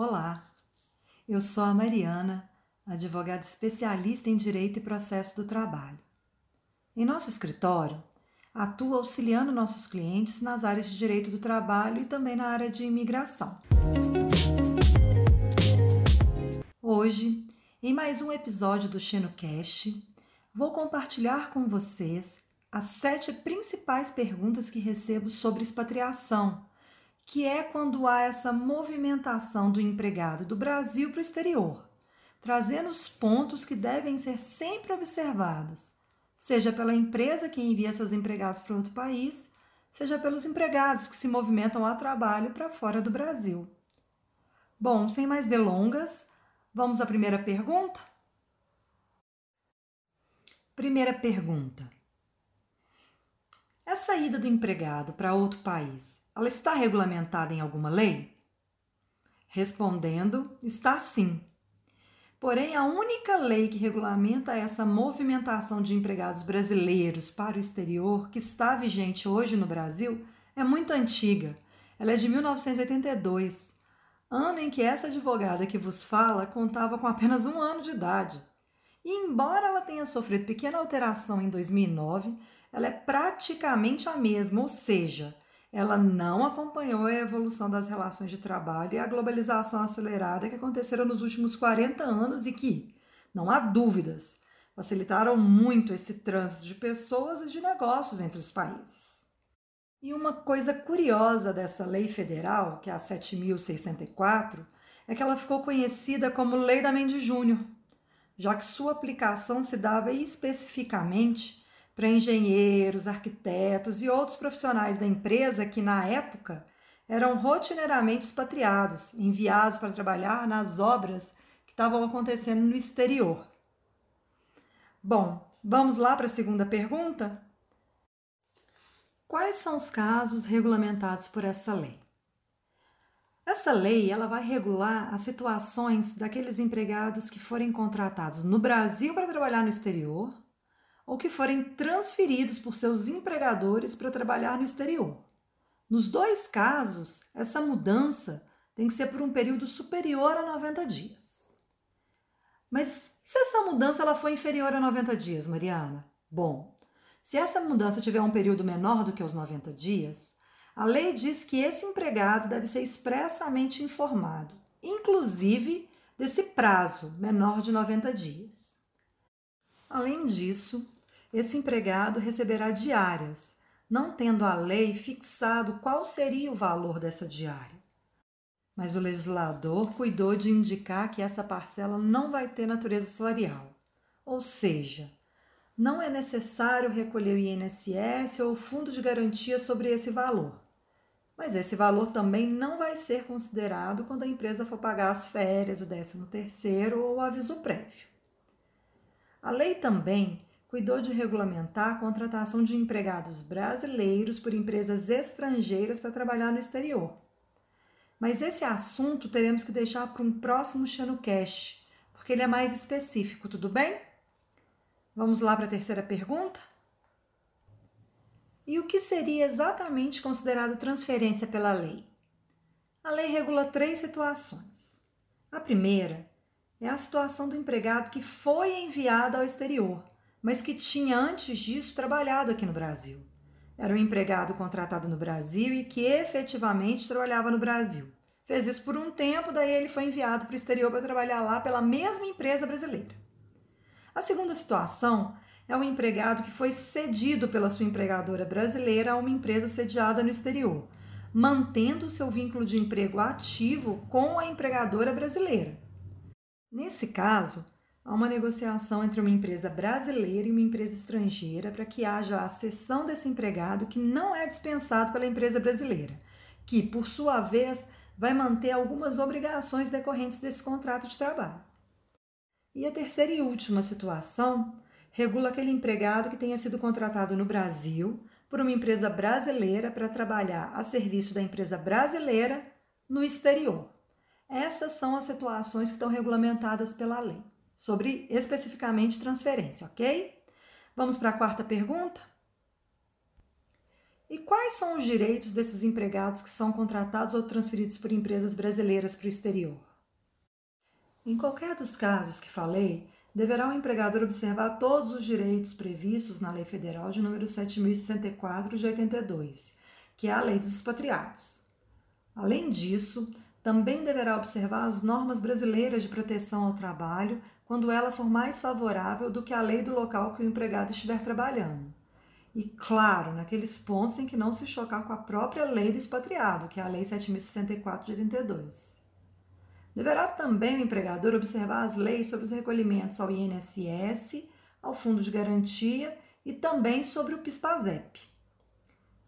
Olá, eu sou a Mariana, advogada especialista em Direito e Processo do Trabalho. Em nosso escritório, atuo auxiliando nossos clientes nas áreas de Direito do Trabalho e também na área de imigração. Hoje, em mais um episódio do XenoCast, vou compartilhar com vocês as sete principais perguntas que recebo sobre expatriação, que é quando há essa movimentação do empregado do Brasil para o exterior, trazendo os pontos que devem ser sempre observados, seja pela empresa que envia seus empregados para outro país, seja pelos empregados que se movimentam a trabalho para fora do Brasil. Bom, sem mais delongas, vamos à primeira pergunta? Primeira pergunta. Essa ida do empregado para outro país, ela está regulamentada em alguma lei? Respondendo, está sim. Porém, a única lei que regulamenta essa movimentação de empregados brasileiros para o exterior que está vigente hoje no Brasil é muito antiga. Ela é de 1982, ano em que essa advogada que vos fala contava com apenas um ano de idade. E embora ela tenha sofrido pequena alteração em 2009, ela é praticamente a mesma, ou seja, ela não acompanhou a evolução das relações de trabalho e a globalização acelerada que aconteceram nos últimos 40 anos e que, não há dúvidas, facilitaram muito esse trânsito de pessoas e de negócios entre os países. E uma coisa curiosa dessa lei federal, que é a 7064, é que ela ficou conhecida como Lei da Mendes Júnior, já que sua aplicação se dava especificamente para engenheiros, arquitetos e outros profissionais da empresa que, na época, eram rotineiramente expatriados, enviados para trabalhar nas obras que estavam acontecendo no exterior. Bom, vamos lá para a segunda pergunta? Quais são os casos regulamentados por essa lei? Essa lei ela vai regular as situações daqueles empregados que forem contratados no Brasil para trabalhar no exterior ou que forem transferidos por seus empregadores para trabalhar no exterior. Nos dois casos, essa mudança tem que ser por um período superior a 90 dias. Mas se essa mudança ela for inferior a 90 dias, Mariana? Bom, se essa mudança tiver um período menor do que os 90 dias, a lei diz que esse empregado deve ser expressamente informado, inclusive desse prazo menor de 90 dias. Além disso, esse empregado receberá diárias, não tendo a lei fixado qual seria o valor dessa diária. Mas o legislador cuidou de indicar que essa parcela não vai ter natureza salarial, ou seja, não é necessário recolher o INSS ou o fundo de garantia sobre esse valor. Mas esse valor também não vai ser considerado quando a empresa for pagar as férias, o 13 terceiro ou o aviso prévio. A lei também cuidou de regulamentar a contratação de empregados brasileiros por empresas estrangeiras para trabalhar no exterior. Mas esse assunto teremos que deixar para um próximo Cash, porque ele é mais específico, tudo bem? Vamos lá para a terceira pergunta? E o que seria exatamente considerado transferência pela lei? A lei regula três situações. A primeira é a situação do empregado que foi enviado ao exterior mas que tinha antes disso trabalhado aqui no Brasil. Era um empregado contratado no Brasil e que efetivamente trabalhava no Brasil. Fez isso por um tempo, daí ele foi enviado para o exterior para trabalhar lá pela mesma empresa brasileira. A segunda situação é um empregado que foi cedido pela sua empregadora brasileira a uma empresa sediada no exterior, mantendo seu vínculo de emprego ativo com a empregadora brasileira. Nesse caso, Há uma negociação entre uma empresa brasileira e uma empresa estrangeira para que haja a cessão desse empregado que não é dispensado pela empresa brasileira, que, por sua vez, vai manter algumas obrigações decorrentes desse contrato de trabalho. E a terceira e última situação regula aquele empregado que tenha sido contratado no Brasil por uma empresa brasileira para trabalhar a serviço da empresa brasileira no exterior. Essas são as situações que estão regulamentadas pela lei sobre especificamente transferência, ok? Vamos para a quarta pergunta? E quais são os direitos desses empregados que são contratados ou transferidos por empresas brasileiras para o exterior? Em qualquer dos casos que falei, deverá o empregador observar todos os direitos previstos na Lei Federal de número 7064 de 82, que é a Lei dos Expatriados. Além disso, também deverá observar as normas brasileiras de proteção ao trabalho quando ela for mais favorável do que a lei do local que o empregado estiver trabalhando. E, claro, naqueles pontos em que não se chocar com a própria lei do expatriado, que é a Lei 7.064 de 82. Deverá também o empregador observar as leis sobre os recolhimentos ao INSS, ao Fundo de Garantia e também sobre o PIS/PASEP.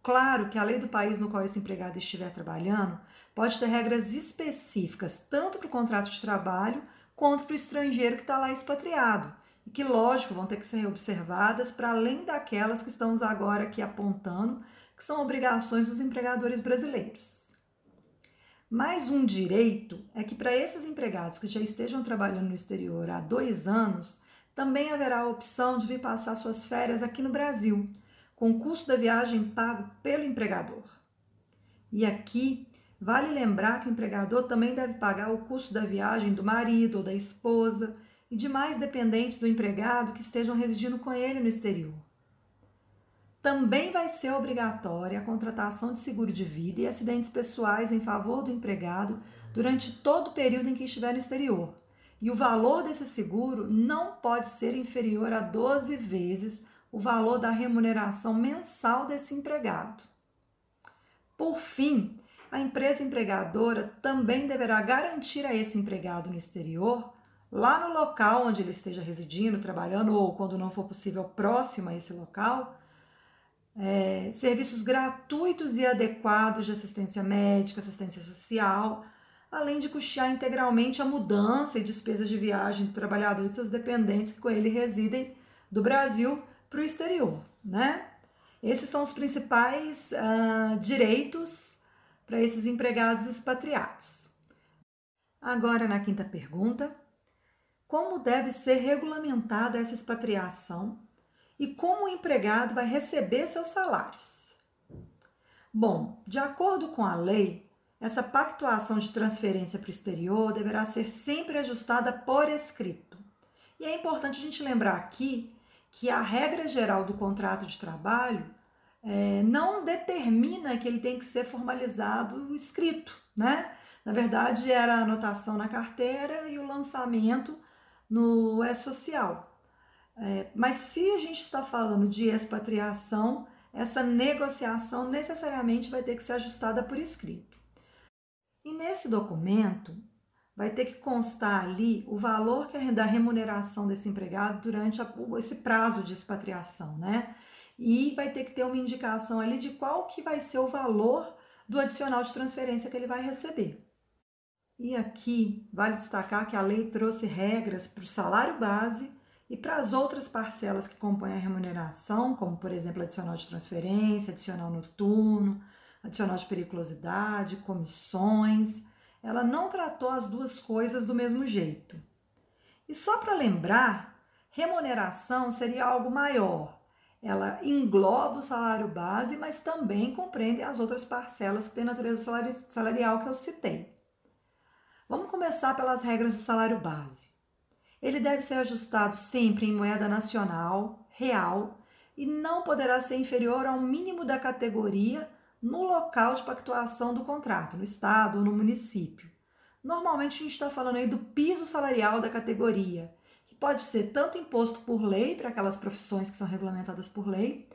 Claro que a lei do país no qual esse empregado estiver trabalhando pode ter regras específicas tanto para o contrato de trabalho quanto para o estrangeiro que está lá expatriado e que, lógico, vão ter que ser observadas para além daquelas que estamos agora aqui apontando, que são obrigações dos empregadores brasileiros. Mais um direito é que para esses empregados que já estejam trabalhando no exterior há dois anos, também haverá a opção de vir passar suas férias aqui no Brasil, com o custo da viagem pago pelo empregador. E aqui vale lembrar que o empregador também deve pagar o custo da viagem do marido ou da esposa e demais dependentes do empregado que estejam residindo com ele no exterior. Também vai ser obrigatória a contratação de seguro de vida e acidentes pessoais em favor do empregado durante todo o período em que estiver no exterior. E o valor desse seguro não pode ser inferior a 12 vezes o valor da remuneração mensal desse empregado. Por fim, a empresa empregadora também deverá garantir a esse empregado no exterior, lá no local onde ele esteja residindo, trabalhando ou, quando não for possível, próximo a esse local, é, serviços gratuitos e adequados de assistência médica, assistência social, além de custear integralmente a mudança e despesas de viagem do trabalhador e de seus dependentes que com ele residem do Brasil para o exterior, né? Esses são os principais uh, direitos para esses empregados expatriados. Agora, na quinta pergunta, como deve ser regulamentada essa expatriação e como o empregado vai receber seus salários? Bom, de acordo com a lei, essa pactuação de transferência para o exterior deverá ser sempre ajustada por escrito. E é importante a gente lembrar aqui que a regra geral do contrato de trabalho é, não determina que ele tem que ser formalizado escrito, né? Na verdade, era a anotação na carteira e o lançamento no E-Social. É, mas se a gente está falando de expatriação, essa negociação necessariamente vai ter que ser ajustada por escrito. E nesse documento, vai ter que constar ali o valor que é da remuneração desse empregado durante a, esse prazo de expatriação, né? E vai ter que ter uma indicação ali de qual que vai ser o valor do adicional de transferência que ele vai receber. E aqui vale destacar que a lei trouxe regras para o salário base e para as outras parcelas que compõem a remuneração, como por exemplo adicional de transferência, adicional noturno, adicional de periculosidade, comissões ela não tratou as duas coisas do mesmo jeito. E só para lembrar, remuneração seria algo maior. Ela engloba o salário base, mas também compreende as outras parcelas que têm natureza salarial que eu citei. Vamos começar pelas regras do salário base. Ele deve ser ajustado sempre em moeda nacional, real, e não poderá ser inferior ao mínimo da categoria no local de pactuação do contrato, no estado ou no município. Normalmente a gente está falando aí do piso salarial da categoria, pode ser tanto imposto por lei, para aquelas profissões que são regulamentadas por lei,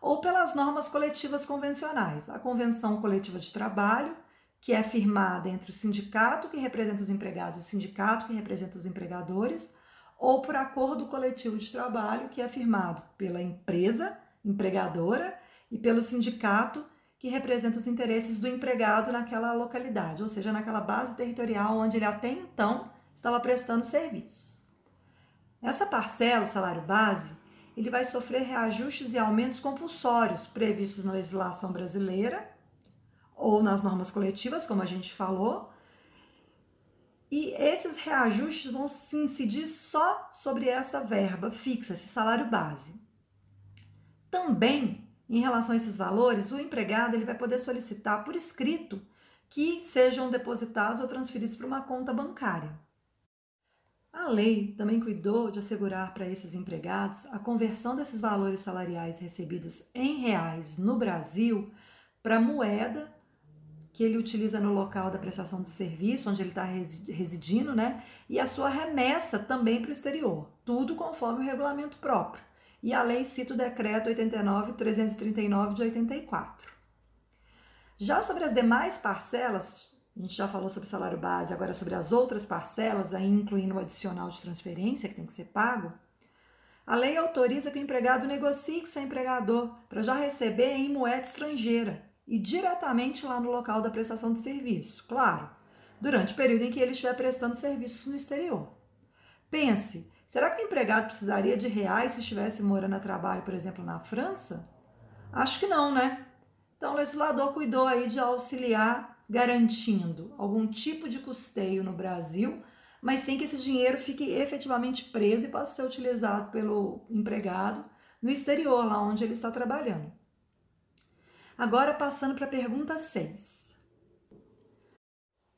ou pelas normas coletivas convencionais, a Convenção Coletiva de Trabalho, que é firmada entre o sindicato que representa os empregados e o sindicato que representa os empregadores, ou por acordo coletivo de trabalho, que é firmado pela empresa empregadora e pelo sindicato que representa os interesses do empregado naquela localidade, ou seja, naquela base territorial onde ele até então estava prestando serviços. Essa parcela, o salário base, ele vai sofrer reajustes e aumentos compulsórios previstos na legislação brasileira ou nas normas coletivas, como a gente falou. E esses reajustes vão se incidir só sobre essa verba fixa, esse salário base. Também em relação a esses valores, o empregado ele vai poder solicitar por escrito que sejam depositados ou transferidos para uma conta bancária. A lei também cuidou de assegurar para esses empregados a conversão desses valores salariais recebidos em reais no Brasil para moeda que ele utiliza no local da prestação de serviço, onde ele está residindo, né? E a sua remessa também para o exterior, tudo conforme o regulamento próprio. E a lei cita o decreto 89.339 de 84. Já sobre as demais parcelas, a gente já falou sobre salário base, agora sobre as outras parcelas, aí incluindo o adicional de transferência que tem que ser pago. A lei autoriza que o empregado negocie com seu empregador para já receber em moeda estrangeira e diretamente lá no local da prestação de serviço, claro, durante o período em que ele estiver prestando serviços no exterior. Pense, será que o empregado precisaria de reais se estivesse morando a trabalho, por exemplo, na França? Acho que não, né? Então o legislador cuidou aí de auxiliar garantindo algum tipo de custeio no Brasil, mas sem que esse dinheiro fique efetivamente preso e possa ser utilizado pelo empregado no exterior, lá onde ele está trabalhando. Agora, passando para a pergunta 6.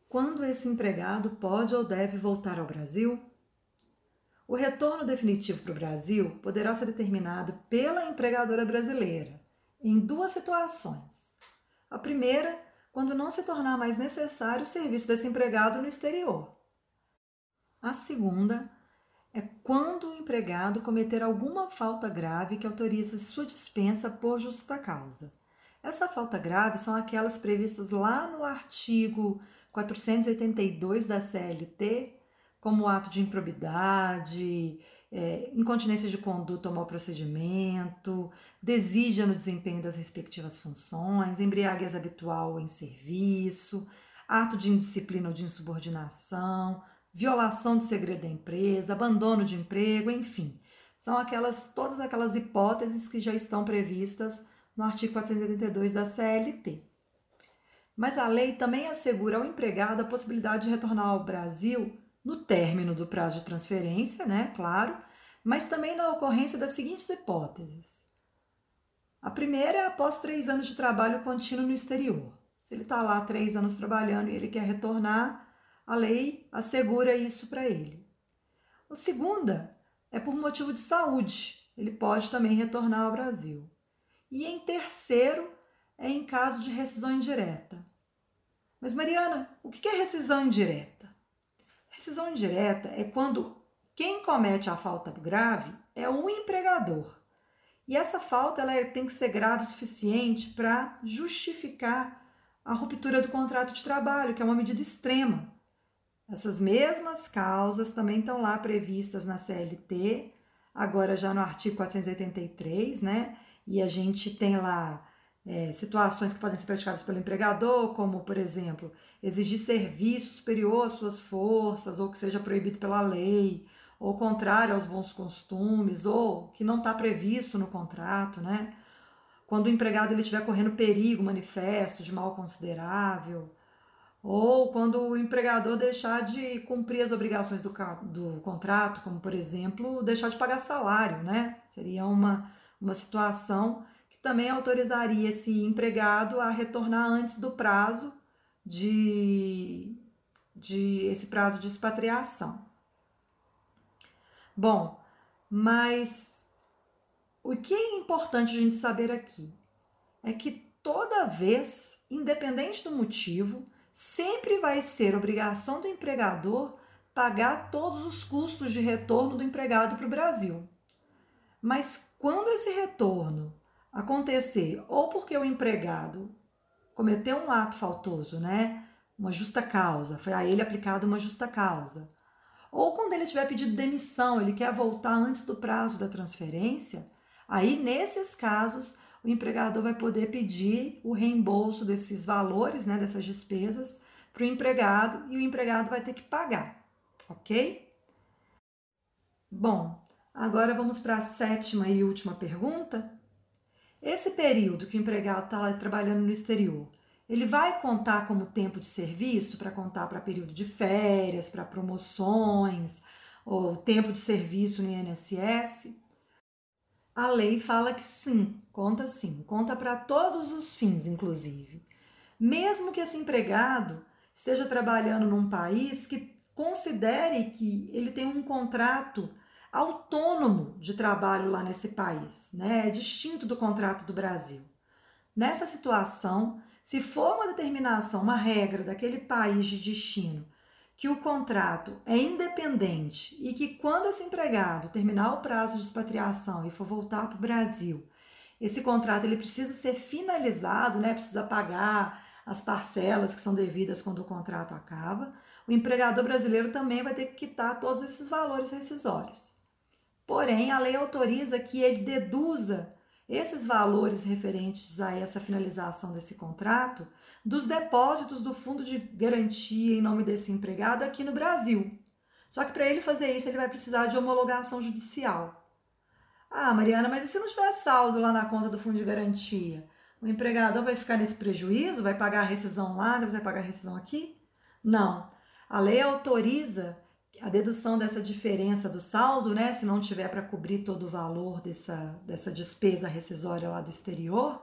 Quando esse empregado pode ou deve voltar ao Brasil? O retorno definitivo para o Brasil poderá ser determinado pela empregadora brasileira em duas situações. A primeira quando não se tornar mais necessário o serviço desse empregado no exterior. A segunda é quando o empregado cometer alguma falta grave que autorize sua dispensa por justa causa. Essa falta grave são aquelas previstas lá no artigo 482 da CLT, como ato de improbidade, é, incontinência de conduta ou mau procedimento, desídia no desempenho das respectivas funções, embriaguez habitual em serviço, ato de indisciplina ou de insubordinação, violação de segredo da empresa, abandono de emprego, enfim. São aquelas todas aquelas hipóteses que já estão previstas no artigo 482 da CLT. Mas a lei também assegura ao empregado a possibilidade de retornar ao Brasil no término do prazo de transferência, né, claro, mas também na ocorrência das seguintes hipóteses. A primeira é após três anos de trabalho contínuo no exterior. Se ele está lá três anos trabalhando e ele quer retornar, a lei assegura isso para ele. A segunda é por motivo de saúde, ele pode também retornar ao Brasil. E em terceiro é em caso de rescisão indireta. Mas, Mariana, o que é rescisão indireta? Rescisão indireta é quando quem comete a falta grave é o empregador. E essa falta ela é, tem que ser grave o suficiente para justificar a ruptura do contrato de trabalho, que é uma medida extrema. Essas mesmas causas também estão lá previstas na CLT, agora já no artigo 483, né? E a gente tem lá é, situações que podem ser praticadas pelo empregador, como, por exemplo, exigir serviço superior às suas forças, ou que seja proibido pela lei, ou contrário aos bons costumes, ou que não está previsto no contrato, né? Quando o empregado ele estiver correndo perigo manifesto de mal considerável, ou quando o empregador deixar de cumprir as obrigações do, do contrato, como por exemplo, deixar de pagar salário, né? Seria uma, uma situação também autorizaria esse empregado a retornar antes do prazo de, de esse prazo de expatriação. Bom, mas o que é importante a gente saber aqui é que toda vez, independente do motivo, sempre vai ser obrigação do empregador pagar todos os custos de retorno do empregado para o Brasil. Mas quando esse retorno acontecer ou porque o empregado cometeu um ato faltoso, né? Uma justa causa, foi a ele aplicada uma justa causa. Ou quando ele tiver pedido demissão, ele quer voltar antes do prazo da transferência, aí nesses casos o empregador vai poder pedir o reembolso desses valores, né, dessas despesas, para o empregado e o empregado vai ter que pagar, ok? Bom, agora vamos para a sétima e última pergunta. Esse período que o empregado está trabalhando no exterior, ele vai contar como tempo de serviço para contar para período de férias, para promoções, ou tempo de serviço no INSS? a lei fala que sim, conta sim, conta para todos os fins, inclusive. Mesmo que esse empregado esteja trabalhando num país que considere que ele tem um contrato autônomo de trabalho lá nesse país, né? É distinto do contrato do Brasil. Nessa situação, se for uma determinação, uma regra daquele país de destino, que o contrato é independente e que quando esse empregado terminar o prazo de expatriação e for voltar para o Brasil, esse contrato ele precisa ser finalizado, né? Precisa pagar as parcelas que são devidas quando o contrato acaba. O empregador brasileiro também vai ter que quitar todos esses valores rescisórios. Porém, a lei autoriza que ele deduza esses valores referentes a essa finalização desse contrato dos depósitos do fundo de garantia em nome desse empregado aqui no Brasil. Só que para ele fazer isso, ele vai precisar de homologação judicial. Ah, Mariana, mas e se não tiver saldo lá na conta do fundo de garantia? O empregador vai ficar nesse prejuízo? Vai pagar a rescisão lá, vai pagar a rescisão aqui? Não. A lei autoriza a dedução dessa diferença do saldo, né, se não tiver para cobrir todo o valor dessa, dessa despesa rescisória lá do exterior,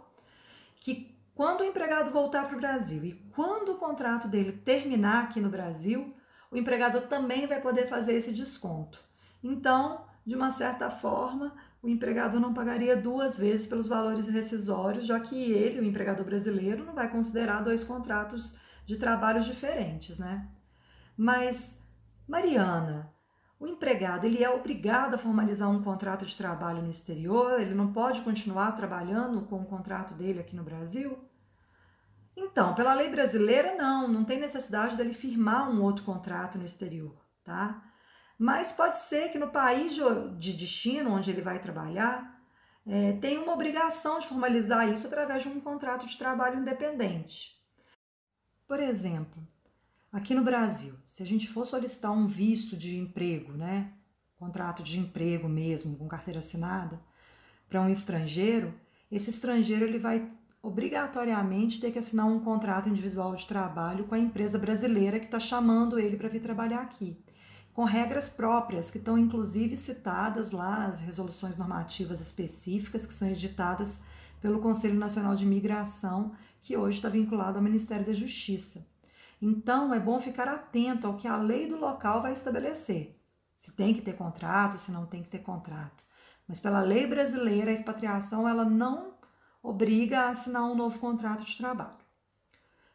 que quando o empregado voltar para o Brasil e quando o contrato dele terminar aqui no Brasil, o empregador também vai poder fazer esse desconto. Então, de uma certa forma, o empregador não pagaria duas vezes pelos valores rescisórios, já que ele, o empregador brasileiro, não vai considerar dois contratos de trabalho diferentes, né? Mas Mariana, o empregado ele é obrigado a formalizar um contrato de trabalho no exterior? Ele não pode continuar trabalhando com o contrato dele aqui no Brasil? Então, pela lei brasileira, não, não tem necessidade dele firmar um outro contrato no exterior, tá? Mas pode ser que no país de destino onde ele vai trabalhar, é, tem uma obrigação de formalizar isso através de um contrato de trabalho independente. Por exemplo, Aqui no Brasil, se a gente for solicitar um visto de emprego, né, contrato de emprego mesmo, com carteira assinada, para um estrangeiro, esse estrangeiro ele vai obrigatoriamente ter que assinar um contrato individual de trabalho com a empresa brasileira que está chamando ele para vir trabalhar aqui, com regras próprias que estão inclusive citadas lá nas resoluções normativas específicas que são editadas pelo Conselho Nacional de Imigração, que hoje está vinculado ao Ministério da Justiça. Então, é bom ficar atento ao que a lei do local vai estabelecer. Se tem que ter contrato, se não tem que ter contrato. Mas pela lei brasileira, a expatriação ela não obriga a assinar um novo contrato de trabalho.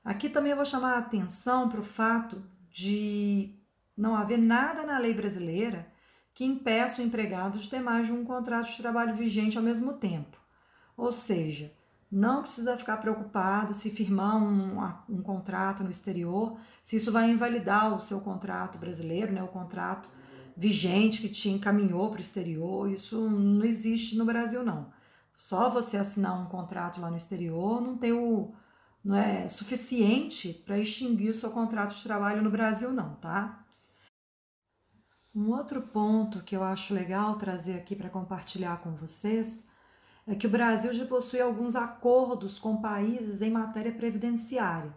Aqui também eu vou chamar a atenção para o fato de não haver nada na lei brasileira que impeça o empregado de ter mais de um contrato de trabalho vigente ao mesmo tempo. Ou seja, não precisa ficar preocupado se firmar um, um contrato no exterior, se isso vai invalidar o seu contrato brasileiro, né, o contrato vigente que te encaminhou para o exterior. Isso não existe no Brasil, não. Só você assinar um contrato lá no exterior não tem o não é suficiente para extinguir o seu contrato de trabalho no Brasil, não, tá? Um outro ponto que eu acho legal trazer aqui para compartilhar com vocês é que o Brasil já possui alguns acordos com países em matéria previdenciária.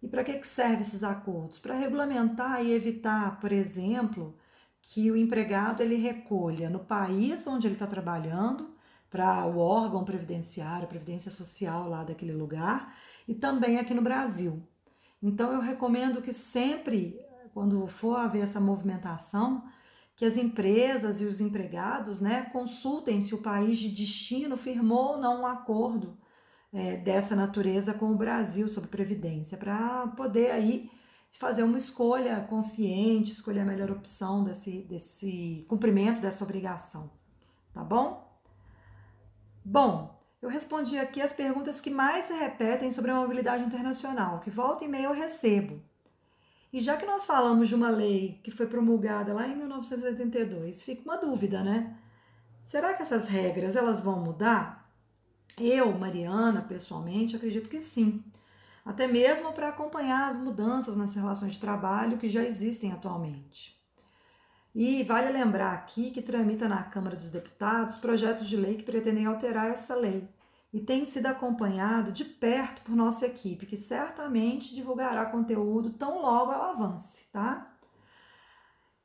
E para que, que servem esses acordos? Para regulamentar e evitar, por exemplo, que o empregado ele recolha no país onde ele está trabalhando, para o órgão previdenciário, previdência social lá daquele lugar, e também aqui no Brasil. Então eu recomendo que sempre, quando for haver essa movimentação, que as empresas e os empregados né, consultem se o país de destino firmou ou não um acordo é, dessa natureza com o Brasil sobre previdência, para poder aí fazer uma escolha consciente, escolher a melhor opção desse, desse cumprimento dessa obrigação. Tá bom? Bom, eu respondi aqui as perguntas que mais se repetem sobre a mobilidade internacional, que volta e meia eu recebo. E já que nós falamos de uma lei que foi promulgada lá em 1982, fica uma dúvida, né? Será que essas regras elas vão mudar? Eu, Mariana, pessoalmente, acredito que sim. Até mesmo para acompanhar as mudanças nas relações de trabalho que já existem atualmente. E vale lembrar aqui que tramita na Câmara dos Deputados projetos de lei que pretendem alterar essa lei, e tem sido acompanhado de perto por nossa equipe, que certamente divulgará conteúdo tão logo ela avance, tá?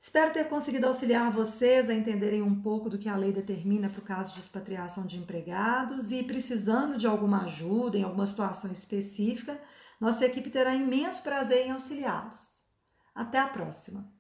Espero ter conseguido auxiliar vocês a entenderem um pouco do que a lei determina para o caso de expatriação de empregados e precisando de alguma ajuda em alguma situação específica, nossa equipe terá imenso prazer em auxiliá-los. Até a próxima!